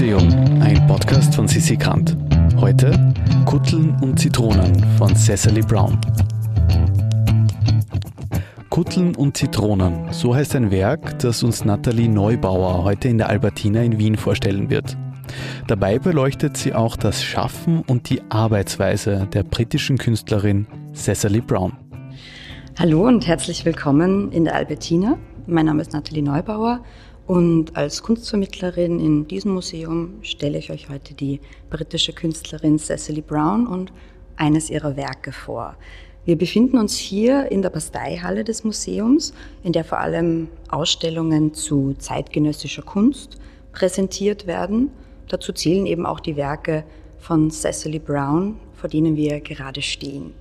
Museum, ein Podcast von Sissi Grant. Heute Kutteln und Zitronen von Cecily Brown. Kutteln und Zitronen, so heißt ein Werk, das uns Nathalie Neubauer heute in der Albertina in Wien vorstellen wird. Dabei beleuchtet sie auch das Schaffen und die Arbeitsweise der britischen Künstlerin Cecily Brown. Hallo und herzlich willkommen in der Albertina. Mein Name ist Nathalie Neubauer und als Kunstvermittlerin in diesem Museum stelle ich euch heute die britische Künstlerin Cecily Brown und eines ihrer Werke vor. Wir befinden uns hier in der Basteihalle des Museums, in der vor allem Ausstellungen zu zeitgenössischer Kunst präsentiert werden. Dazu zählen eben auch die Werke von Cecily Brown, vor denen wir gerade stehen.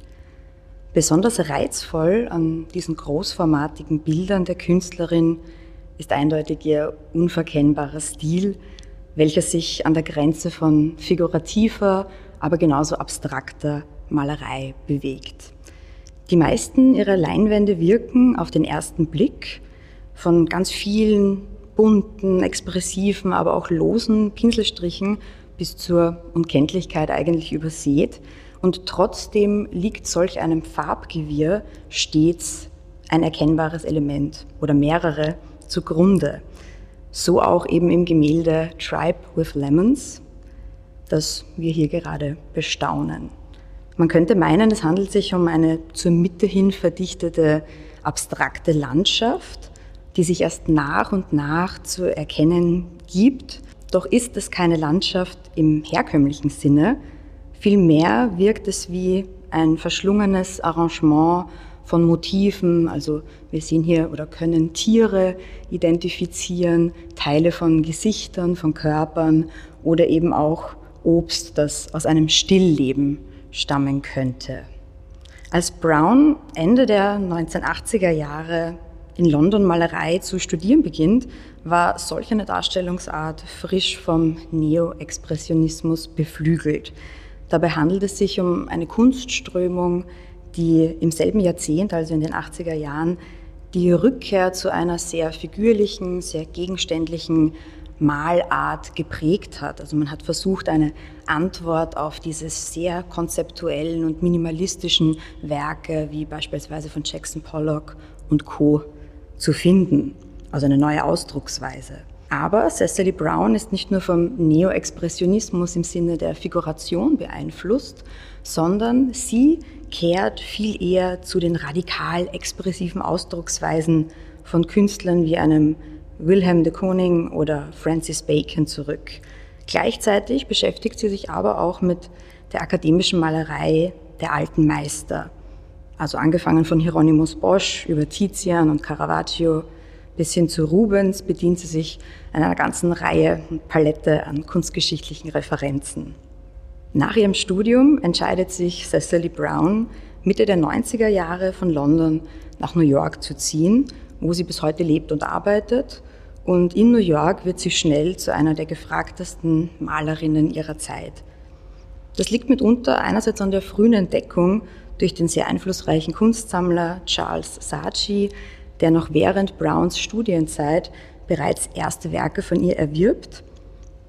Besonders reizvoll an diesen großformatigen Bildern der Künstlerin ist eindeutig ihr unverkennbarer Stil, welcher sich an der Grenze von figurativer, aber genauso abstrakter Malerei bewegt. Die meisten ihrer Leinwände wirken auf den ersten Blick von ganz vielen bunten, expressiven, aber auch losen Pinselstrichen bis zur Unkenntlichkeit eigentlich übersät. Und trotzdem liegt solch einem Farbgewirr stets ein erkennbares Element oder mehrere zugrunde. So auch eben im Gemälde Tribe with Lemons, das wir hier gerade bestaunen. Man könnte meinen, es handelt sich um eine zur Mitte hin verdichtete abstrakte Landschaft, die sich erst nach und nach zu erkennen gibt. Doch ist es keine Landschaft im herkömmlichen Sinne. Vielmehr wirkt es wie ein verschlungenes Arrangement von Motiven. Also wir sehen hier oder können Tiere identifizieren, Teile von Gesichtern, von Körpern oder eben auch Obst, das aus einem Stillleben stammen könnte. Als Brown Ende der 1980er Jahre in London Malerei zu studieren beginnt, war solch eine Darstellungsart frisch vom Neo-Expressionismus beflügelt. Dabei handelt es sich um eine Kunstströmung, die im selben Jahrzehnt, also in den 80er Jahren, die Rückkehr zu einer sehr figürlichen, sehr gegenständlichen Malart geprägt hat. Also man hat versucht, eine Antwort auf diese sehr konzeptuellen und minimalistischen Werke wie beispielsweise von Jackson Pollock und Co. zu finden. Also eine neue Ausdrucksweise. Aber Cecily Brown ist nicht nur vom Neo-Expressionismus im Sinne der Figuration beeinflusst, sondern sie kehrt viel eher zu den radikal expressiven Ausdrucksweisen von Künstlern wie einem Wilhelm de Kooning oder Francis Bacon zurück. Gleichzeitig beschäftigt sie sich aber auch mit der akademischen Malerei der alten Meister. Also angefangen von Hieronymus Bosch über Tizian und Caravaggio bis hin zu Rubens bedient sie sich einer ganzen Reihe und Palette an kunstgeschichtlichen Referenzen. Nach ihrem Studium entscheidet sich Cecily Brown, Mitte der 90er Jahre von London nach New York zu ziehen, wo sie bis heute lebt und arbeitet. Und in New York wird sie schnell zu einer der gefragtesten Malerinnen ihrer Zeit. Das liegt mitunter einerseits an der frühen Entdeckung durch den sehr einflussreichen Kunstsammler Charles Saatchi, der noch während Browns Studienzeit bereits erste Werke von ihr erwirbt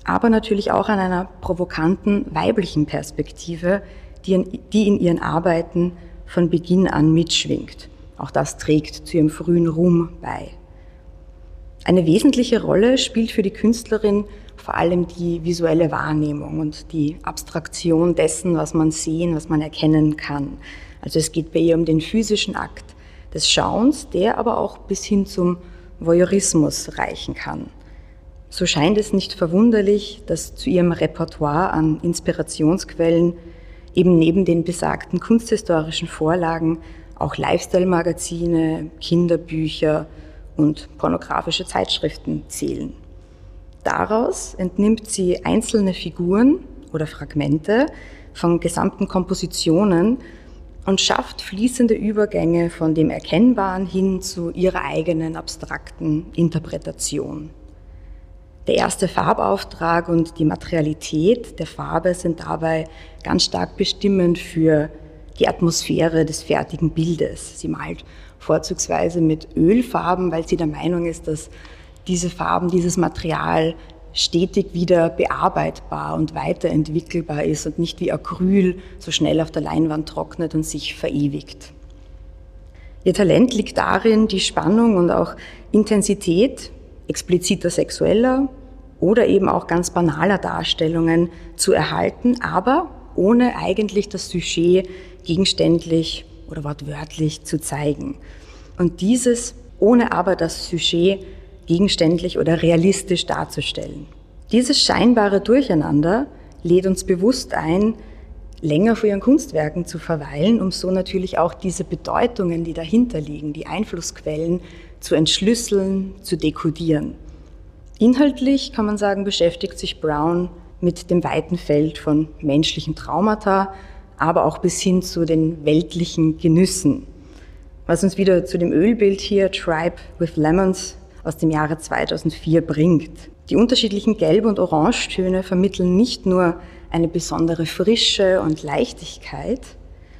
aber natürlich auch an einer provokanten weiblichen Perspektive, die in, die in ihren Arbeiten von Beginn an mitschwingt. Auch das trägt zu ihrem frühen Ruhm bei. Eine wesentliche Rolle spielt für die Künstlerin vor allem die visuelle Wahrnehmung und die Abstraktion dessen, was man sehen, was man erkennen kann. Also es geht bei ihr um den physischen Akt des Schauens, der aber auch bis hin zum Voyeurismus reichen kann. So scheint es nicht verwunderlich, dass zu ihrem Repertoire an Inspirationsquellen eben neben den besagten kunsthistorischen Vorlagen auch Lifestyle-Magazine, Kinderbücher und pornografische Zeitschriften zählen. Daraus entnimmt sie einzelne Figuren oder Fragmente von gesamten Kompositionen und schafft fließende Übergänge von dem Erkennbaren hin zu ihrer eigenen abstrakten Interpretation. Der erste Farbauftrag und die Materialität der Farbe sind dabei ganz stark bestimmend für die Atmosphäre des fertigen Bildes. Sie malt vorzugsweise mit Ölfarben, weil sie der Meinung ist, dass diese Farben, dieses Material stetig wieder bearbeitbar und weiterentwickelbar ist und nicht wie Acryl so schnell auf der Leinwand trocknet und sich verewigt. Ihr Talent liegt darin, die Spannung und auch Intensität expliziter sexueller oder eben auch ganz banaler Darstellungen zu erhalten, aber ohne eigentlich das Sujet gegenständlich oder wortwörtlich zu zeigen. Und dieses ohne aber das Sujet gegenständlich oder realistisch darzustellen. Dieses scheinbare Durcheinander lädt uns bewusst ein, länger vor ihren Kunstwerken zu verweilen, um so natürlich auch diese Bedeutungen, die dahinter liegen, die Einflussquellen zu entschlüsseln, zu dekodieren. Inhaltlich kann man sagen, beschäftigt sich Brown mit dem weiten Feld von menschlichen Traumata, aber auch bis hin zu den weltlichen Genüssen. Was uns wieder zu dem Ölbild hier Tribe with Lemons aus dem Jahre 2004 bringt. Die unterschiedlichen Gelb- und Orangetöne vermitteln nicht nur eine besondere Frische und Leichtigkeit,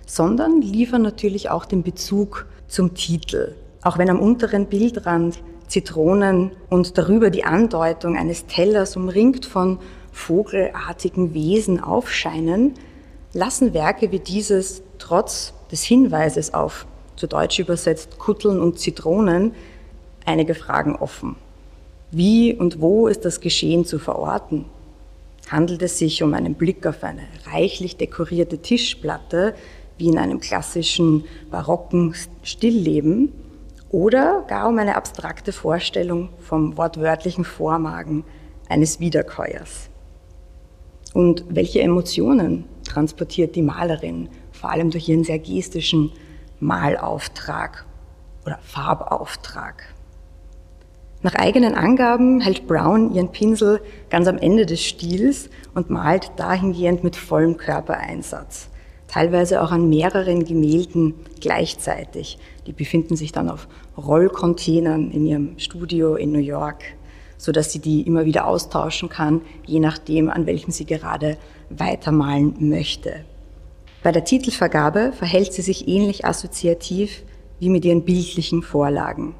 sondern liefern natürlich auch den Bezug zum Titel. Auch wenn am unteren Bildrand Zitronen und darüber die Andeutung eines Tellers umringt von vogelartigen Wesen aufscheinen, lassen Werke wie dieses trotz des Hinweises auf, zu Deutsch übersetzt, Kutteln und Zitronen, einige Fragen offen. Wie und wo ist das Geschehen zu verorten? Handelt es sich um einen Blick auf eine reichlich dekorierte Tischplatte, wie in einem klassischen barocken Stillleben, oder gar um eine abstrakte Vorstellung vom wortwörtlichen Vormagen eines Wiederkäuers? Und welche Emotionen transportiert die Malerin, vor allem durch ihren sehr gestischen Malauftrag oder Farbauftrag? Nach eigenen Angaben hält Brown ihren Pinsel ganz am Ende des Stils und malt dahingehend mit vollem Körpereinsatz. Teilweise auch an mehreren Gemälden gleichzeitig. Die befinden sich dann auf Rollcontainern in ihrem Studio in New York, so dass sie die immer wieder austauschen kann, je nachdem, an welchem sie gerade weitermalen möchte. Bei der Titelvergabe verhält sie sich ähnlich assoziativ wie mit ihren bildlichen Vorlagen.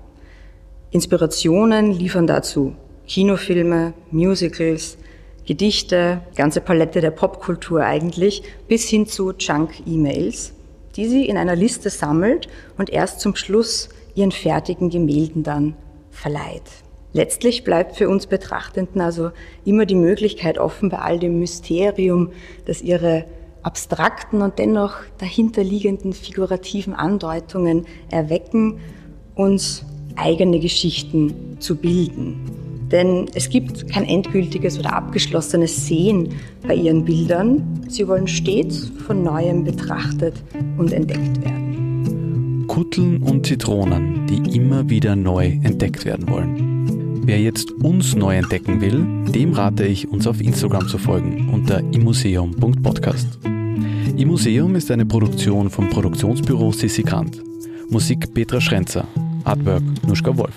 Inspirationen liefern dazu Kinofilme, Musicals, Gedichte, ganze Palette der Popkultur eigentlich, bis hin zu Junk-E-Mails, die sie in einer Liste sammelt und erst zum Schluss ihren fertigen Gemälden dann verleiht. Letztlich bleibt für uns Betrachtenden also immer die Möglichkeit offen bei all dem Mysterium, das ihre abstrakten und dennoch dahinterliegenden figurativen Andeutungen erwecken, uns eigene Geschichten zu bilden. Denn es gibt kein endgültiges oder abgeschlossenes Sehen bei ihren Bildern. Sie wollen stets von neuem betrachtet und entdeckt werden. Kutteln und Zitronen, die immer wieder neu entdeckt werden wollen. Wer jetzt uns neu entdecken will, dem rate ich, uns auf Instagram zu folgen unter imuseum.podcast. Imuseum ist eine Produktion vom Produktionsbüro Sissi Grant. Musik Petra Schrenzer. Artwork Nuschka Wolf.